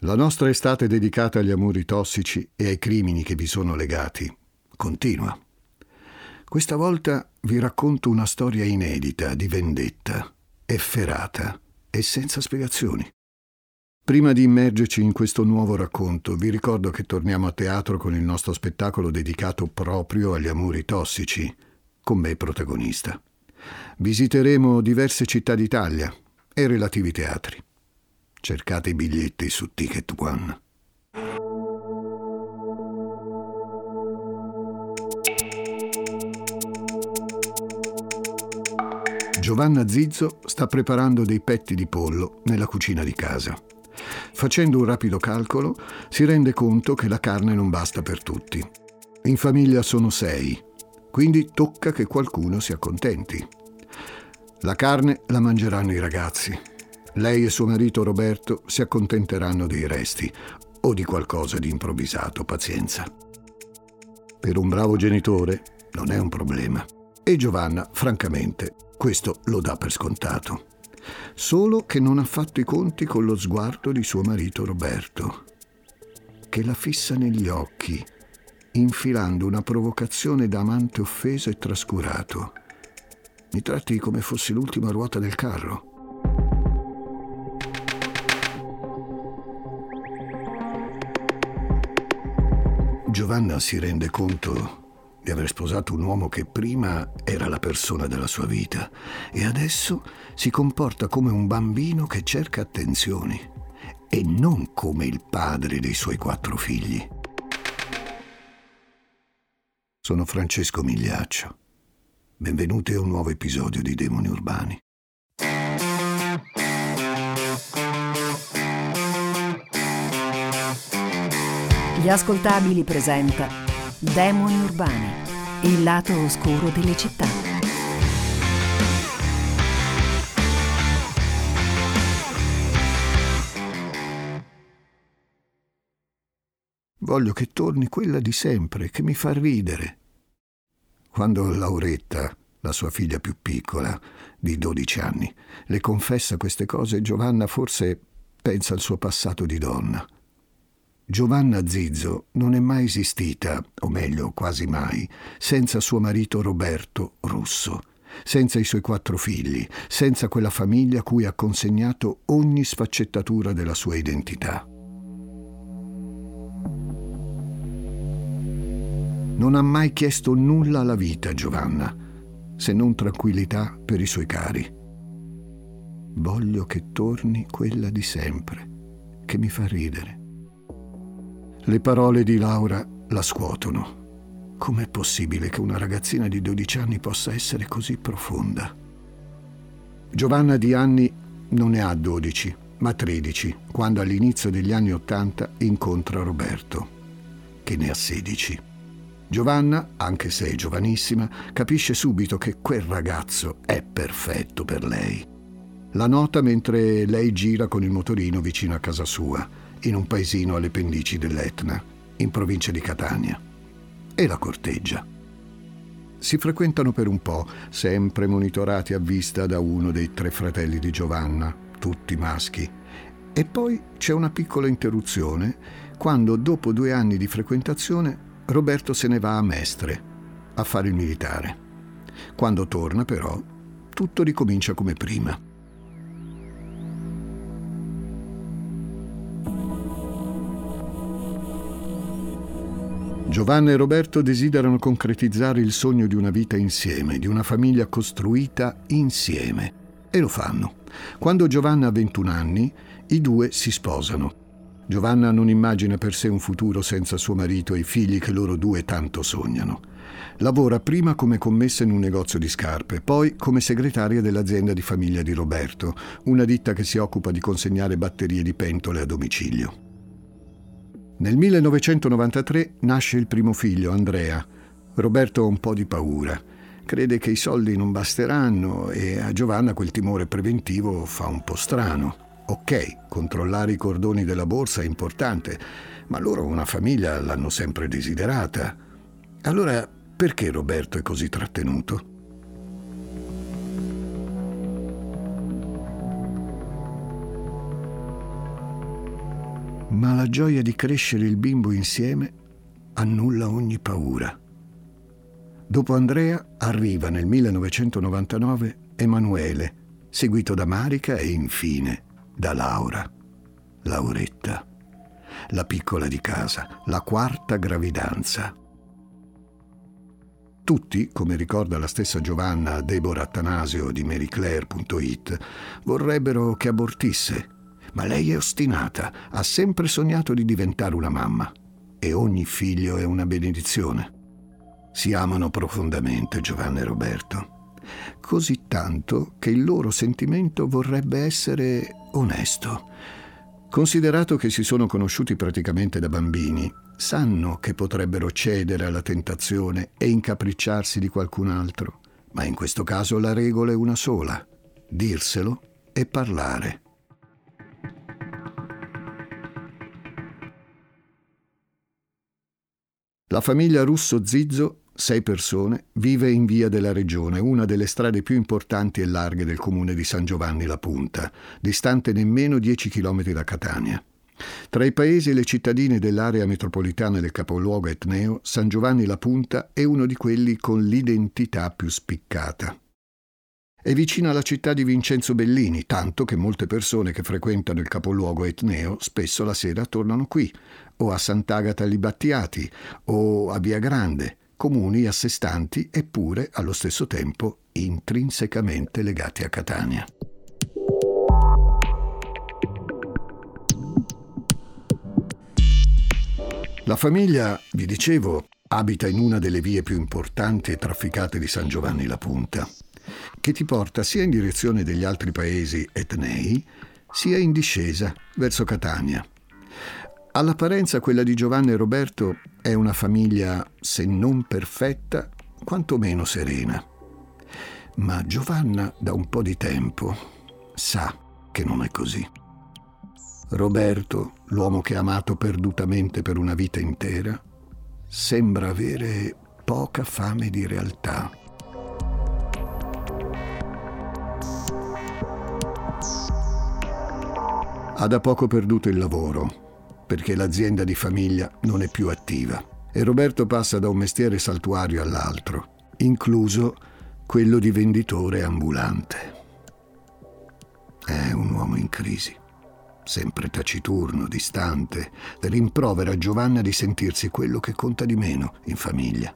La nostra estate dedicata agli amori tossici e ai crimini che vi sono legati continua. Questa volta vi racconto una storia inedita di vendetta, efferata e senza spiegazioni. Prima di immergerci in questo nuovo racconto, vi ricordo che torniamo a teatro con il nostro spettacolo dedicato proprio agli amori tossici, con me protagonista. Visiteremo diverse città d'Italia e relativi teatri. Cercate i biglietti su Ticket One. Giovanna Zizzo sta preparando dei petti di pollo nella cucina di casa. Facendo un rapido calcolo, si rende conto che la carne non basta per tutti. In famiglia sono sei, quindi tocca che qualcuno si accontenti. La carne la mangeranno i ragazzi, lei e suo marito Roberto si accontenteranno dei resti o di qualcosa di improvvisato, pazienza. Per un bravo genitore non è un problema. E Giovanna, francamente, questo lo dà per scontato. Solo che non ha fatto i conti con lo sguardo di suo marito Roberto, che la fissa negli occhi, infilando una provocazione da amante offeso e trascurato. Mi tratti come fossi l'ultima ruota del carro. Giovanna si rende conto di aver sposato un uomo che prima era la persona della sua vita e adesso si comporta come un bambino che cerca attenzioni e non come il padre dei suoi quattro figli. Sono Francesco Migliaccio. Benvenuti a un nuovo episodio di Demoni Urbani. Gli ascoltabili presenta Demoni Urbani, il lato oscuro delle città. Voglio che torni quella di sempre, che mi fa ridere. Quando Lauretta, la sua figlia più piccola, di 12 anni, le confessa queste cose, Giovanna forse pensa al suo passato di donna Giovanna Zizzo non è mai esistita, o meglio quasi mai, senza suo marito Roberto Russo, senza i suoi quattro figli, senza quella famiglia cui ha consegnato ogni sfaccettatura della sua identità. Non ha mai chiesto nulla alla vita Giovanna, se non tranquillità per i suoi cari. Voglio che torni quella di sempre, che mi fa ridere. Le parole di Laura la scuotono. Com'è possibile che una ragazzina di 12 anni possa essere così profonda? Giovanna di anni non ne ha 12, ma 13, quando all'inizio degli anni 80 incontra Roberto, che ne ha 16. Giovanna, anche se è giovanissima, capisce subito che quel ragazzo è perfetto per lei. La nota mentre lei gira con il motorino vicino a casa sua in un paesino alle pendici dell'Etna, in provincia di Catania, e la corteggia. Si frequentano per un po', sempre monitorati a vista da uno dei tre fratelli di Giovanna, tutti maschi. E poi c'è una piccola interruzione quando, dopo due anni di frequentazione, Roberto se ne va a Mestre a fare il militare. Quando torna, però, tutto ricomincia come prima. Giovanna e Roberto desiderano concretizzare il sogno di una vita insieme, di una famiglia costruita insieme. E lo fanno. Quando Giovanna ha 21 anni, i due si sposano. Giovanna non immagina per sé un futuro senza suo marito e i figli che loro due tanto sognano. Lavora prima come commessa in un negozio di scarpe, poi come segretaria dell'azienda di famiglia di Roberto, una ditta che si occupa di consegnare batterie di pentole a domicilio. Nel 1993 nasce il primo figlio, Andrea. Roberto ha un po' di paura. Crede che i soldi non basteranno e a Giovanna quel timore preventivo fa un po' strano. Ok, controllare i cordoni della borsa è importante, ma loro una famiglia l'hanno sempre desiderata. Allora perché Roberto è così trattenuto? Ma la gioia di crescere il bimbo insieme annulla ogni paura. Dopo Andrea arriva nel 1999 Emanuele, seguito da Marica e infine da Laura, Lauretta, la piccola di casa, la quarta gravidanza. Tutti, come ricorda la stessa Giovanna Deborah Attanasio di maryclaire.it, vorrebbero che abortisse, ma lei è ostinata, ha sempre sognato di diventare una mamma e ogni figlio è una benedizione. Si amano profondamente Giovanna e Roberto, così tanto che il loro sentimento vorrebbe essere onesto. Considerato che si sono conosciuti praticamente da bambini, sanno che potrebbero cedere alla tentazione e incapricciarsi di qualcun altro, ma in questo caso la regola è una sola, dirselo e parlare. La famiglia Russo Zizzo, sei persone, vive in via della Regione, una delle strade più importanti e larghe del comune di San Giovanni La Punta, distante nemmeno 10 km da Catania. Tra i paesi e le cittadine dell'area metropolitana del capoluogo etneo, San Giovanni la Punta è uno di quelli con l'identità più spiccata. È vicina alla città di Vincenzo Bellini, tanto che molte persone che frequentano il capoluogo etneo spesso la sera tornano qui, o a Sant'Agata Libattiati, o a Via Grande, comuni a sé stanti eppure allo stesso tempo intrinsecamente legati a Catania. La famiglia, vi dicevo, abita in una delle vie più importanti e trafficate di San Giovanni la Punta, che ti porta sia in direzione degli altri paesi etnei, sia in discesa verso Catania. All'apparenza quella di Giovanni e Roberto è una famiglia, se non perfetta, quantomeno serena. Ma Giovanna da un po' di tempo sa che non è così. Roberto, l'uomo che ha amato perdutamente per una vita intera, sembra avere poca fame di realtà. Ha da poco perduto il lavoro, perché l'azienda di famiglia non è più attiva e Roberto passa da un mestiere saltuario all'altro, incluso quello di venditore ambulante. È un uomo in crisi sempre taciturno, distante, rimprovera Giovanna di sentirsi quello che conta di meno in famiglia.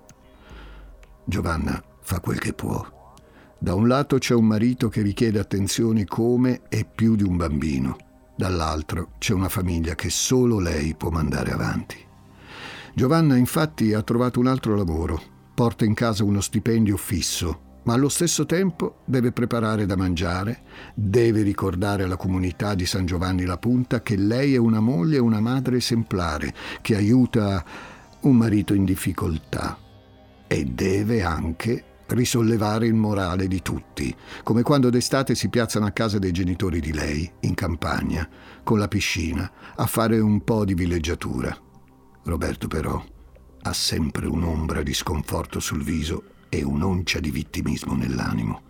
Giovanna fa quel che può. Da un lato c'è un marito che richiede attenzioni come e più di un bambino, dall'altro c'è una famiglia che solo lei può mandare avanti. Giovanna infatti ha trovato un altro lavoro, porta in casa uno stipendio fisso ma allo stesso tempo deve preparare da mangiare, deve ricordare alla comunità di San Giovanni la Punta che lei è una moglie e una madre esemplare, che aiuta un marito in difficoltà e deve anche risollevare il morale di tutti, come quando d'estate si piazzano a casa dei genitori di lei, in campagna, con la piscina, a fare un po' di villeggiatura. Roberto però ha sempre un'ombra di sconforto sul viso e un'oncia di vittimismo nell'animo,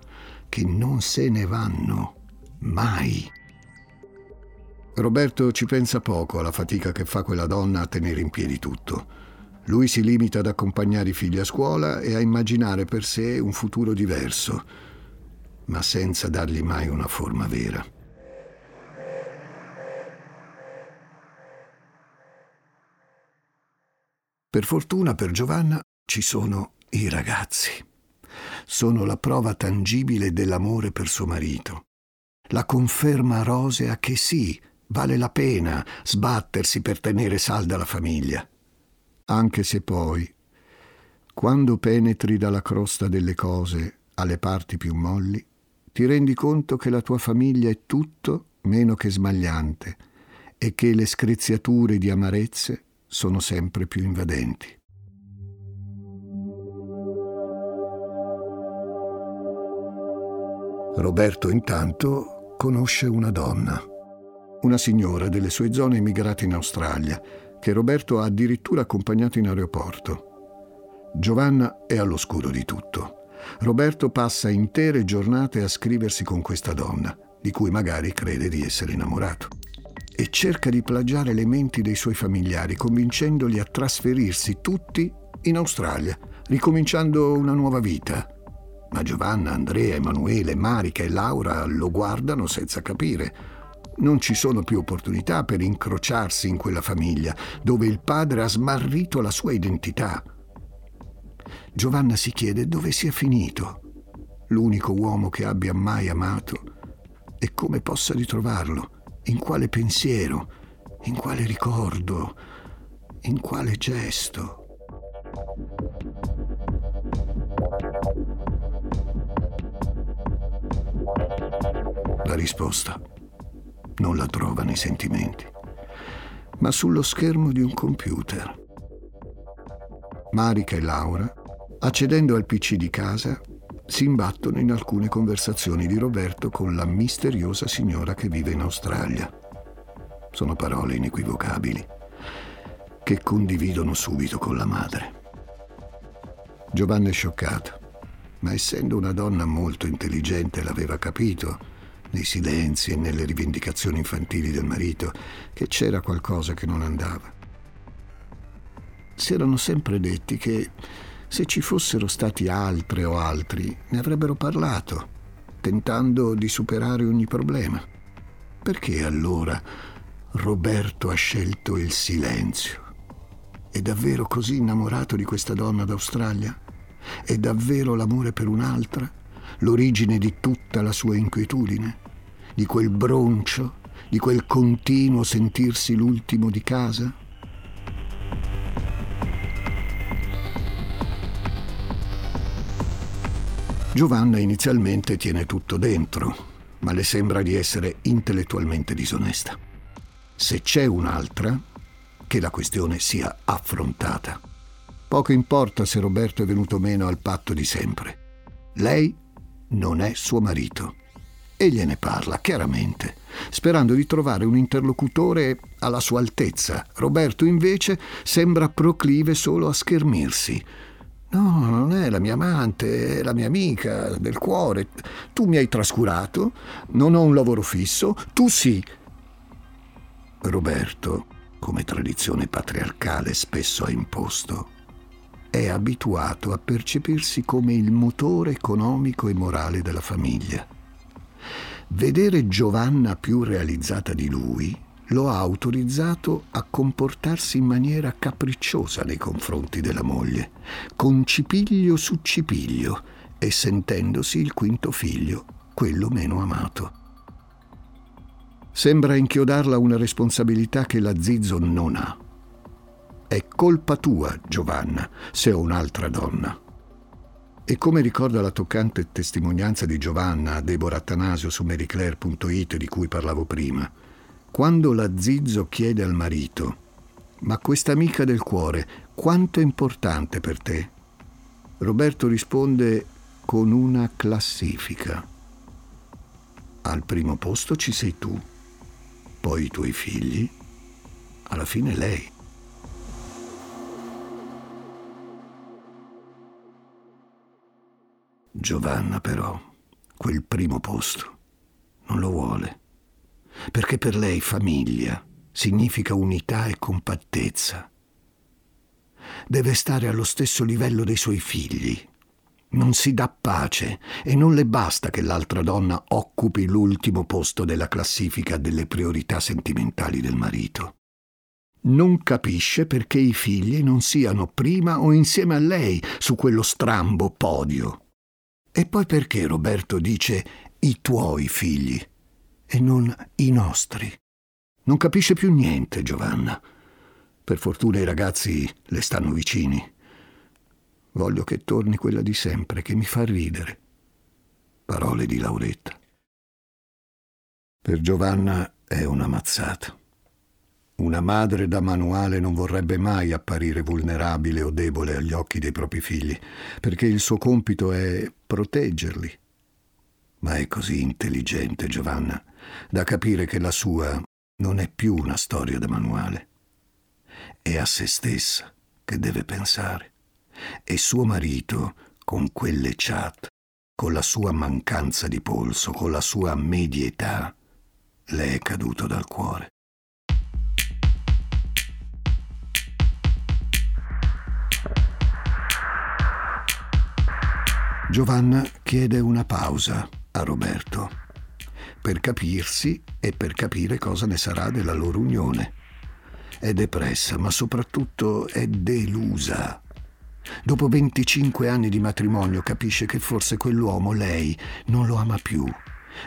che non se ne vanno mai. Roberto ci pensa poco alla fatica che fa quella donna a tenere in piedi tutto. Lui si limita ad accompagnare i figli a scuola e a immaginare per sé un futuro diverso, ma senza dargli mai una forma vera. Per fortuna per Giovanna ci sono i ragazzi sono la prova tangibile dell'amore per suo marito, la conferma rosea che sì, vale la pena sbattersi per tenere salda la famiglia. Anche se poi, quando penetri dalla crosta delle cose alle parti più molli, ti rendi conto che la tua famiglia è tutto meno che smagliante e che le screziature di amarezze sono sempre più invadenti. Roberto intanto conosce una donna, una signora delle sue zone immigrate in Australia, che Roberto ha addirittura accompagnato in aeroporto. Giovanna è all'oscuro di tutto. Roberto passa intere giornate a scriversi con questa donna, di cui magari crede di essere innamorato. e cerca di plagiare le menti dei suoi familiari, convincendoli a trasferirsi tutti in Australia, ricominciando una nuova vita. Ma Giovanna, Andrea, Emanuele, Marica e Laura lo guardano senza capire. Non ci sono più opportunità per incrociarsi in quella famiglia, dove il padre ha smarrito la sua identità. Giovanna si chiede dove sia finito l'unico uomo che abbia mai amato e come possa ritrovarlo, in quale pensiero, in quale ricordo, in quale gesto. La risposta non la trova nei sentimenti, ma sullo schermo di un computer. Marica e Laura, accedendo al PC di casa, si imbattono in alcune conversazioni di Roberto con la misteriosa signora che vive in Australia. Sono parole inequivocabili che condividono subito con la madre. Giovanna è scioccata, ma essendo una donna molto intelligente l'aveva capito, nei silenzi e nelle rivendicazioni infantili del marito, che c'era qualcosa che non andava. Si erano sempre detti che se ci fossero stati altre o altri, ne avrebbero parlato, tentando di superare ogni problema. Perché allora Roberto ha scelto il silenzio? È davvero così innamorato di questa donna d'Australia? È davvero l'amore per un'altra? L'origine di tutta la sua inquietudine? Di quel broncio? Di quel continuo sentirsi l'ultimo di casa? Giovanna inizialmente tiene tutto dentro, ma le sembra di essere intellettualmente disonesta. Se c'è un'altra, che la questione sia affrontata. Poco importa se Roberto è venuto meno al patto di sempre. Lei non è suo marito. E gliene parla chiaramente, sperando di trovare un interlocutore alla sua altezza. Roberto invece sembra proclive solo a schermirsi No, non è la mia amante, è la mia amica del cuore. Tu mi hai trascurato, non ho un lavoro fisso, tu sì. Roberto, come tradizione patriarcale spesso ha imposto, è abituato a percepirsi come il motore economico e morale della famiglia. Vedere Giovanna più realizzata di lui lo ha autorizzato a comportarsi in maniera capricciosa nei confronti della moglie, con cipiglio su cipiglio e sentendosi il quinto figlio, quello meno amato. Sembra inchiodarla una responsabilità che la Zizzo non ha. È colpa tua, Giovanna, se ho un'altra donna. E come ricorda la toccante testimonianza di Giovanna a Deborah Attanasio su maryclaire.it di cui parlavo prima, quando la Zizzo chiede al marito, ma questa amica del cuore, quanto è importante per te? Roberto risponde con una classifica. Al primo posto ci sei tu, poi i tuoi figli, alla fine lei. Giovanna però, quel primo posto, non lo vuole perché per lei famiglia significa unità e compattezza. Deve stare allo stesso livello dei suoi figli. Non si dà pace e non le basta che l'altra donna occupi l'ultimo posto della classifica delle priorità sentimentali del marito. Non capisce perché i figli non siano prima o insieme a lei su quello strambo podio. E poi perché Roberto dice i tuoi figli e non i nostri. Non capisce più niente, Giovanna. Per fortuna i ragazzi le stanno vicini. Voglio che torni quella di sempre, che mi fa ridere. Parole di Lauretta. Per Giovanna è una mazzata. Una madre da manuale non vorrebbe mai apparire vulnerabile o debole agli occhi dei propri figli, perché il suo compito è proteggerli. Ma è così intelligente, Giovanna, da capire che la sua non è più una storia da manuale. È a se stessa che deve pensare. E suo marito, con quelle chat, con la sua mancanza di polso, con la sua medietà, le è caduto dal cuore. Giovanna chiede una pausa a Roberto per capirsi e per capire cosa ne sarà della loro unione. È depressa, ma soprattutto è delusa. Dopo 25 anni di matrimonio capisce che forse quell'uomo lei non lo ama più.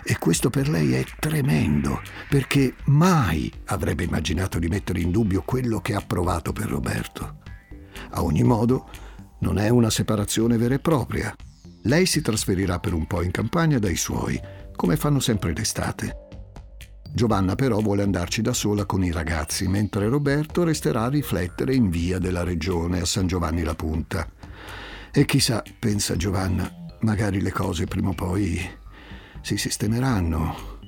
E questo per lei è tremendo, perché mai avrebbe immaginato di mettere in dubbio quello che ha provato per Roberto. A ogni modo, non è una separazione vera e propria. Lei si trasferirà per un po' in campagna dai suoi, come fanno sempre d'estate. Giovanna però vuole andarci da sola con i ragazzi, mentre Roberto resterà a riflettere in via della regione a San Giovanni la Punta. E chissà, pensa Giovanna, magari le cose prima o poi si sistemeranno,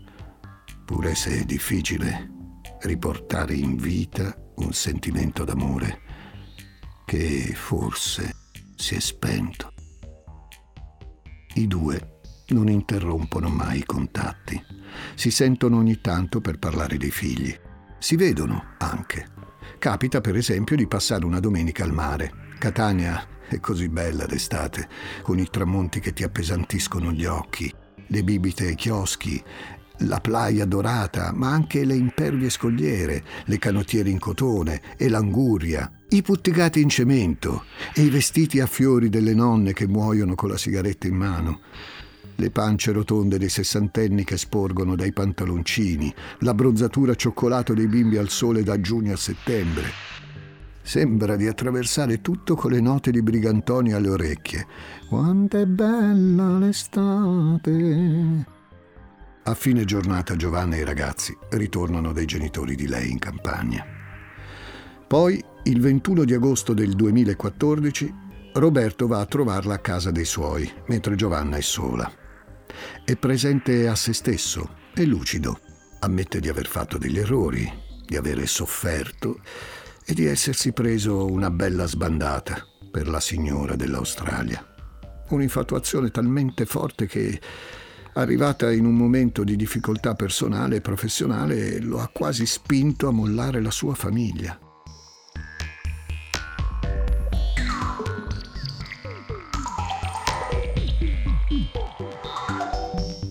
pure se è difficile riportare in vita un sentimento d'amore che forse si è spento. I due non interrompono mai i contatti. Si sentono ogni tanto per parlare dei figli. Si vedono anche. Capita per esempio di passare una domenica al mare. Catania è così bella d'estate, con i tramonti che ti appesantiscono gli occhi, le bibite ai chioschi, la playa dorata, ma anche le impervie scogliere, le canottiere in cotone e l'anguria, i puttigati in cemento e i vestiti a fiori delle nonne che muoiono con la sigaretta in mano, le pance rotonde dei sessantenni che sporgono dai pantaloncini, l'abbronzatura cioccolato dei bimbi al sole da giugno a settembre. Sembra di attraversare tutto con le note di Brigantoni alle orecchie. Quanto è bella l'estate! A fine giornata Giovanna e i ragazzi ritornano dai genitori di lei in campagna. Poi, il 21 di agosto del 2014, Roberto va a trovarla a casa dei suoi, mentre Giovanna è sola. È presente a se stesso, è lucido, ammette di aver fatto degli errori, di avere sofferto e di essersi preso una bella sbandata per la signora dell'Australia. Un'infatuazione talmente forte che arrivata in un momento di difficoltà personale e professionale, lo ha quasi spinto a mollare la sua famiglia.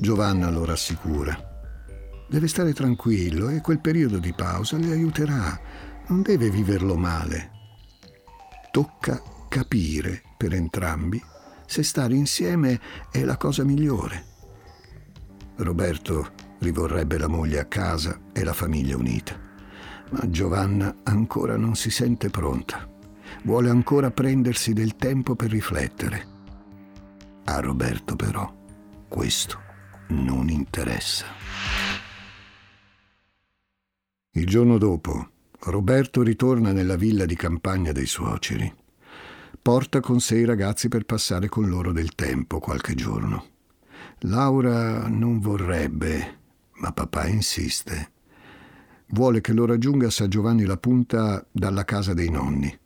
Giovanna lo rassicura. Deve stare tranquillo e quel periodo di pausa le aiuterà. Non deve viverlo male. Tocca capire per entrambi se stare insieme è la cosa migliore. Roberto rivorrebbe la moglie a casa e la famiglia unita. Ma Giovanna ancora non si sente pronta. Vuole ancora prendersi del tempo per riflettere. A Roberto però questo non interessa. Il giorno dopo, Roberto ritorna nella villa di campagna dei suoceri. Porta con sé i ragazzi per passare con loro del tempo qualche giorno. Laura non vorrebbe, ma papà insiste. Vuole che lo raggiunga a San Giovanni la Punta dalla casa dei nonni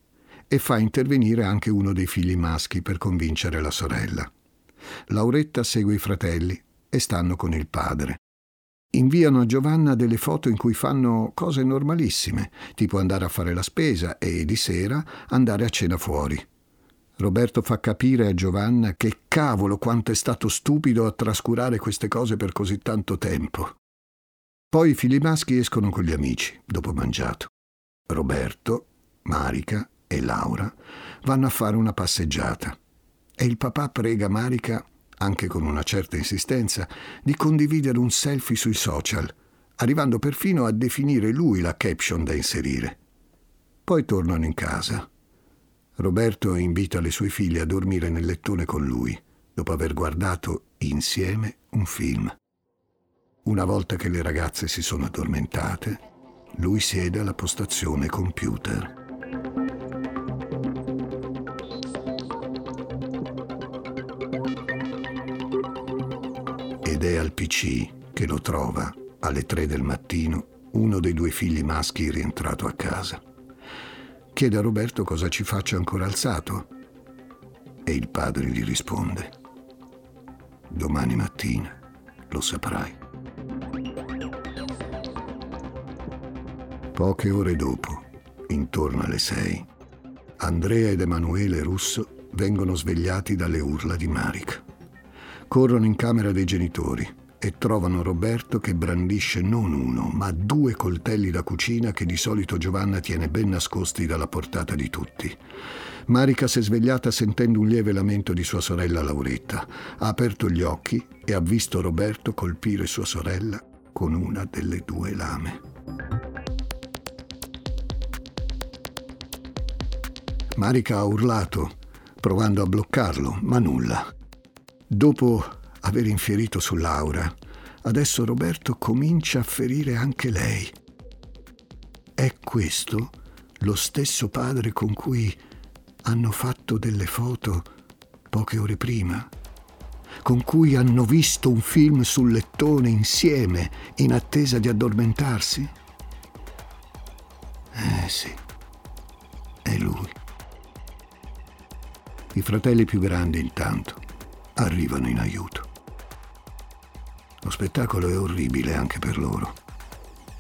e fa intervenire anche uno dei figli maschi per convincere la sorella. Lauretta segue i fratelli e stanno con il padre. Inviano a Giovanna delle foto in cui fanno cose normalissime, tipo andare a fare la spesa e di sera andare a cena fuori. Roberto fa capire a Giovanna che cavolo quanto è stato stupido a trascurare queste cose per così tanto tempo. Poi i figli maschi escono con gli amici, dopo mangiato. Roberto, Marica e Laura vanno a fare una passeggiata e il papà prega Marica, anche con una certa insistenza, di condividere un selfie sui social, arrivando perfino a definire lui la caption da inserire. Poi tornano in casa Roberto invita le sue figlie a dormire nel lettone con lui, dopo aver guardato insieme un film. Una volta che le ragazze si sono addormentate, lui siede alla postazione computer. Ed è al PC che lo trova, alle tre del mattino, uno dei due figli maschi rientrato a casa. Chiede a Roberto cosa ci faccia ancora alzato e il padre gli risponde, domani mattina lo saprai. Poche ore dopo, intorno alle sei, Andrea ed Emanuele Russo vengono svegliati dalle urla di Marica. Corrono in camera dei genitori e trovano Roberto che brandisce non uno, ma due coltelli da cucina che di solito Giovanna tiene ben nascosti dalla portata di tutti. Marica si è svegliata sentendo un lieve lamento di sua sorella Lauretta. Ha aperto gli occhi e ha visto Roberto colpire sua sorella con una delle due lame. Marica ha urlato, provando a bloccarlo, ma nulla. Dopo aver infierito su Laura, adesso Roberto comincia a ferire anche lei. È questo lo stesso padre con cui hanno fatto delle foto poche ore prima, con cui hanno visto un film sul lettone insieme in attesa di addormentarsi? Eh sì, è lui. I fratelli più grandi intanto arrivano in aiuto. Lo spettacolo è orribile anche per loro.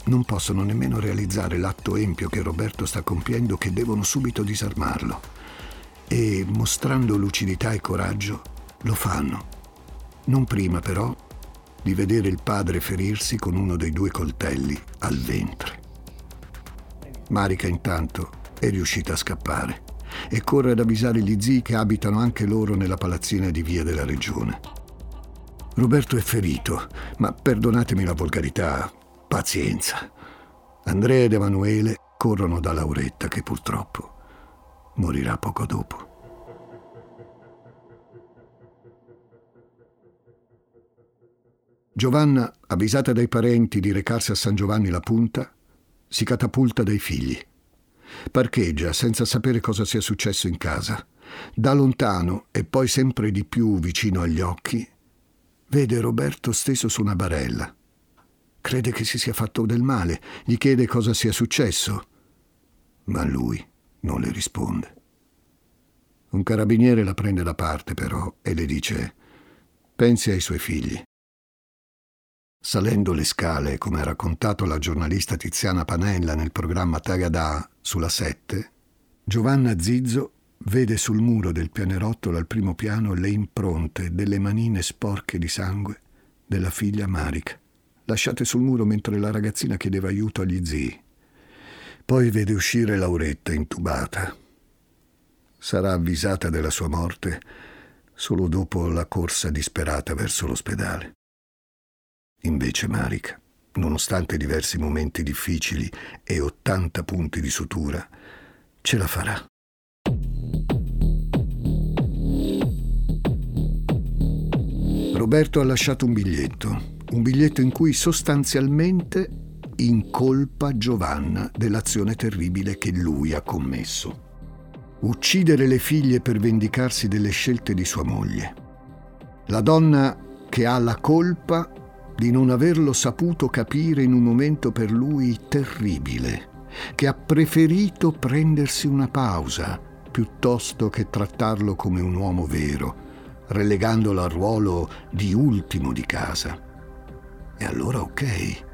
Non possono nemmeno realizzare l'atto empio che Roberto sta compiendo che devono subito disarmarlo. E mostrando lucidità e coraggio lo fanno. Non prima però di vedere il padre ferirsi con uno dei due coltelli al ventre. Marica intanto è riuscita a scappare e corre ad avvisare gli zii che abitano anche loro nella palazzina di via della regione. Roberto è ferito, ma perdonatemi la volgarità, pazienza. Andrea ed Emanuele corrono da Lauretta che purtroppo morirà poco dopo. Giovanna, avvisata dai parenti di recarsi a San Giovanni la Punta, si catapulta dai figli. Parcheggia senza sapere cosa sia successo in casa. Da lontano e poi sempre di più vicino agli occhi, vede Roberto steso su una barella. Crede che si sia fatto del male, gli chiede cosa sia successo, ma lui non le risponde. Un carabiniere la prende da parte però e le dice pensi ai suoi figli. Salendo le scale, come ha raccontato la giornalista Tiziana Panella nel programma Tagadà sulla 7, Giovanna Zizzo vede sul muro del pianerottolo al primo piano le impronte delle manine sporche di sangue della figlia Marica, lasciate sul muro mentre la ragazzina chiedeva aiuto agli zii. Poi vede uscire Lauretta intubata. Sarà avvisata della sua morte solo dopo la corsa disperata verso l'ospedale. Invece Marica, nonostante diversi momenti difficili e 80 punti di sutura, ce la farà. Roberto ha lasciato un biglietto, un biglietto in cui sostanzialmente incolpa Giovanna dell'azione terribile che lui ha commesso. Uccidere le figlie per vendicarsi delle scelte di sua moglie. La donna che ha la colpa di non averlo saputo capire in un momento per lui terribile, che ha preferito prendersi una pausa piuttosto che trattarlo come un uomo vero, relegandolo al ruolo di ultimo di casa. E allora ok,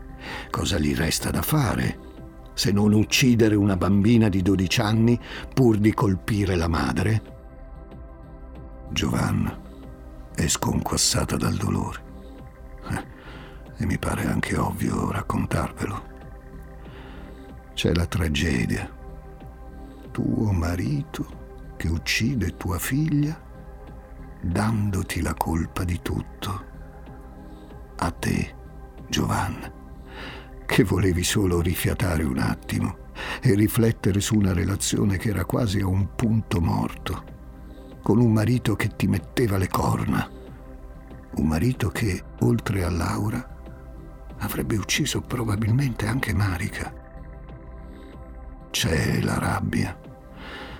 cosa gli resta da fare? Se non uccidere una bambina di 12 anni pur di colpire la madre? Giovanna è sconquassata dal dolore. Eh, e mi pare anche ovvio raccontarvelo. C'è la tragedia. Tuo marito che uccide tua figlia dandoti la colpa di tutto. A te, Giovanna, che volevi solo rifiatare un attimo e riflettere su una relazione che era quasi a un punto morto, con un marito che ti metteva le corna, un marito che, oltre a Laura, avrebbe ucciso probabilmente anche Marica. C'è la rabbia.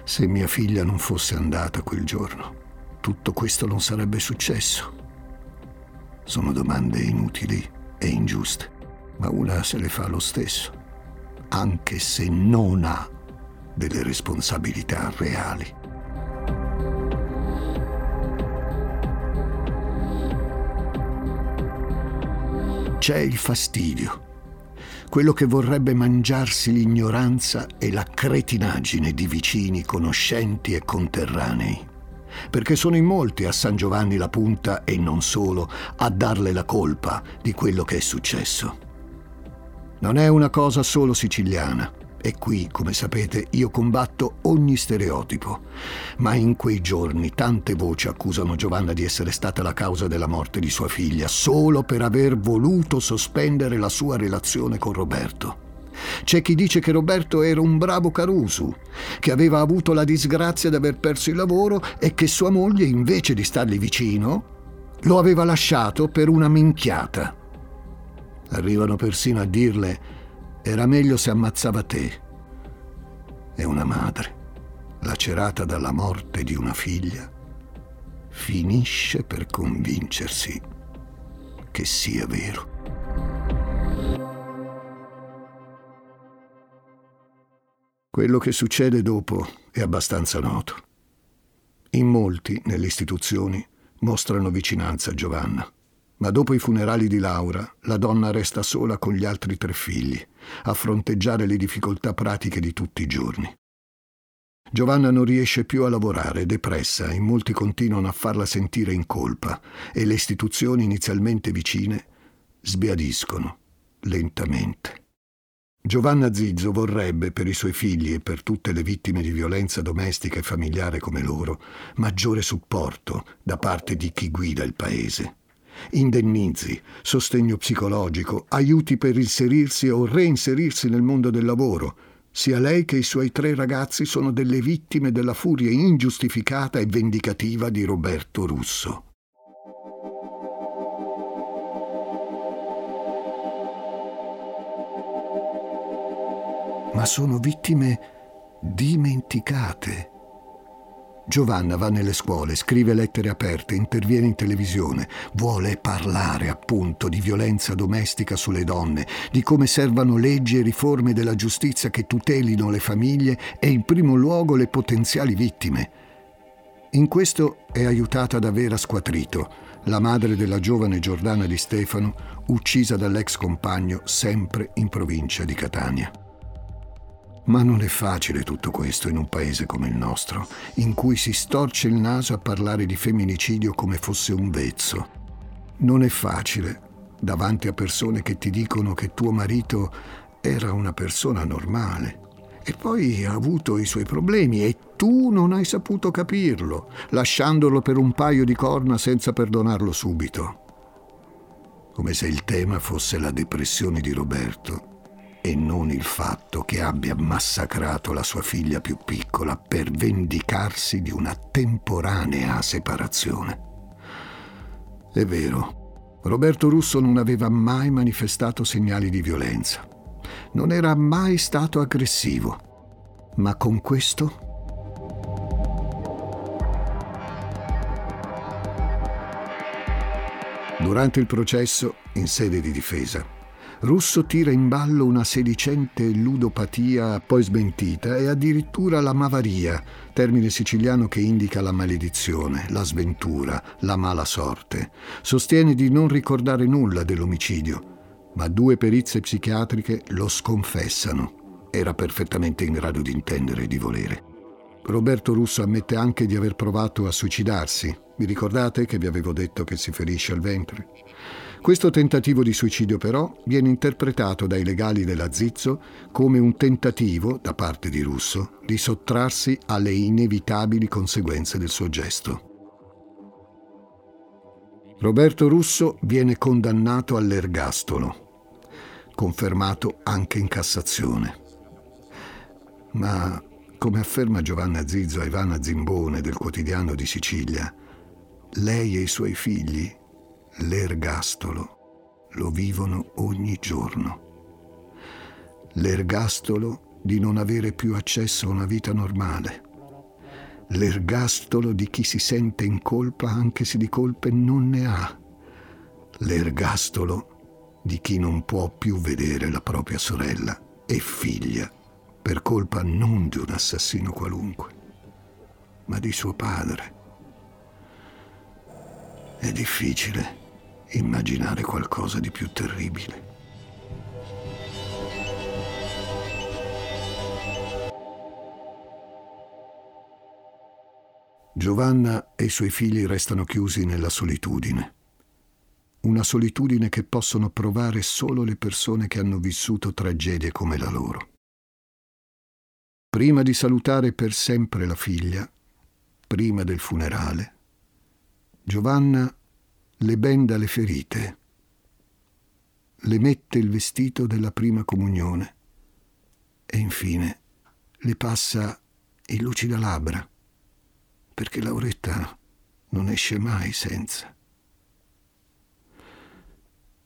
Se mia figlia non fosse andata quel giorno, tutto questo non sarebbe successo. Sono domande inutili e ingiuste, ma una se le fa lo stesso, anche se non ha delle responsabilità reali. c'è il fastidio, quello che vorrebbe mangiarsi l'ignoranza e la cretinaggine di vicini, conoscenti e conterranei. Perché sono in molti a San Giovanni la Punta e non solo a darle la colpa di quello che è successo. Non è una cosa solo siciliana. E qui, come sapete, io combatto ogni stereotipo. Ma in quei giorni tante voci accusano Giovanna di essere stata la causa della morte di sua figlia solo per aver voluto sospendere la sua relazione con Roberto. C'è chi dice che Roberto era un bravo Caruso, che aveva avuto la disgrazia di aver perso il lavoro e che sua moglie, invece di stargli vicino, lo aveva lasciato per una minchiata. Arrivano persino a dirle era meglio se ammazzava te. E una madre, lacerata dalla morte di una figlia, finisce per convincersi che sia vero. Quello che succede dopo è abbastanza noto. In molti, nelle istituzioni, mostrano vicinanza a Giovanna ma dopo i funerali di Laura la donna resta sola con gli altri tre figli, a fronteggiare le difficoltà pratiche di tutti i giorni. Giovanna non riesce più a lavorare, depressa, in molti continuano a farla sentire in colpa e le istituzioni inizialmente vicine sbiadiscono lentamente. Giovanna Zizzo vorrebbe per i suoi figli e per tutte le vittime di violenza domestica e familiare come loro maggiore supporto da parte di chi guida il paese indennizi, sostegno psicologico, aiuti per inserirsi o reinserirsi nel mondo del lavoro. Sia lei che i suoi tre ragazzi sono delle vittime della furia ingiustificata e vendicativa di Roberto Russo. Ma sono vittime dimenticate Giovanna va nelle scuole, scrive lettere aperte, interviene in televisione, vuole parlare appunto di violenza domestica sulle donne, di come servano leggi e riforme della giustizia che tutelino le famiglie e in primo luogo le potenziali vittime. In questo è aiutata da Vera Squatrito, la madre della giovane Giordana di Stefano, uccisa dall'ex compagno sempre in provincia di Catania. Ma non è facile tutto questo in un paese come il nostro, in cui si storce il naso a parlare di femminicidio come fosse un vezzo. Non è facile davanti a persone che ti dicono che tuo marito era una persona normale e poi ha avuto i suoi problemi e tu non hai saputo capirlo, lasciandolo per un paio di corna senza perdonarlo subito. Come se il tema fosse la depressione di Roberto e non il fatto che abbia massacrato la sua figlia più piccola per vendicarsi di una temporanea separazione. È vero, Roberto Russo non aveva mai manifestato segnali di violenza, non era mai stato aggressivo, ma con questo Durante il processo, in sede di difesa, Russo tira in ballo una sedicente ludopatia poi smentita e addirittura la mavaria, termine siciliano che indica la maledizione, la sventura, la mala sorte. Sostiene di non ricordare nulla dell'omicidio, ma due perizie psichiatriche lo sconfessano. Era perfettamente in grado di intendere e di volere. Roberto Russo ammette anche di aver provato a suicidarsi. Vi ricordate che vi avevo detto che si ferisce al ventre? Questo tentativo di suicidio però viene interpretato dai legali della Zizzo come un tentativo, da parte di Russo, di sottrarsi alle inevitabili conseguenze del suo gesto. Roberto Russo viene condannato all'ergastolo, confermato anche in Cassazione. Ma, come afferma Giovanna Zizzo a Ivana Zimbone del quotidiano di Sicilia, lei e i suoi figli l'ergastolo lo vivono ogni giorno. L'ergastolo di non avere più accesso a una vita normale. L'ergastolo di chi si sente in colpa anche se di colpe non ne ha. L'ergastolo di chi non può più vedere la propria sorella e figlia per colpa non di un assassino qualunque, ma di suo padre. È difficile immaginare qualcosa di più terribile. Giovanna e i suoi figli restano chiusi nella solitudine. Una solitudine che possono provare solo le persone che hanno vissuto tragedie come la loro. Prima di salutare per sempre la figlia, prima del funerale, Giovanna le benda le ferite, le mette il vestito della prima comunione e infine le passa il lucida labbra perché Lauretta non esce mai senza.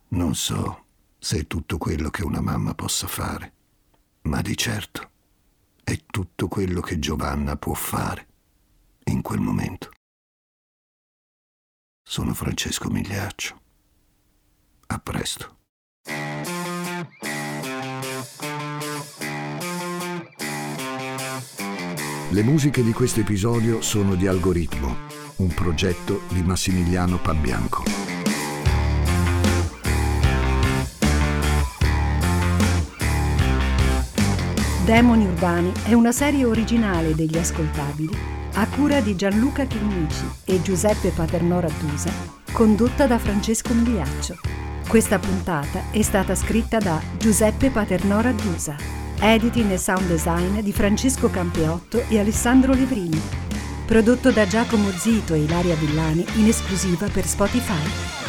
Non so se è tutto quello che una mamma possa fare, ma di certo è tutto quello che Giovanna può fare in quel momento. Sono Francesco Migliaccio. A presto. Le musiche di questo episodio sono di Algoritmo, un progetto di Massimiliano Pabbianco. Demoni Urbani è una serie originale degli ascoltabili a cura di Gianluca Chinnici e Giuseppe Paternò Rattusa, condotta da Francesco Migliaccio. Questa puntata è stata scritta da Giuseppe Paternò Rattusa Editing e sound design di Francesco Campeotto e Alessandro Levrini. Prodotto da Giacomo Zito e Ilaria Villani in esclusiva per Spotify.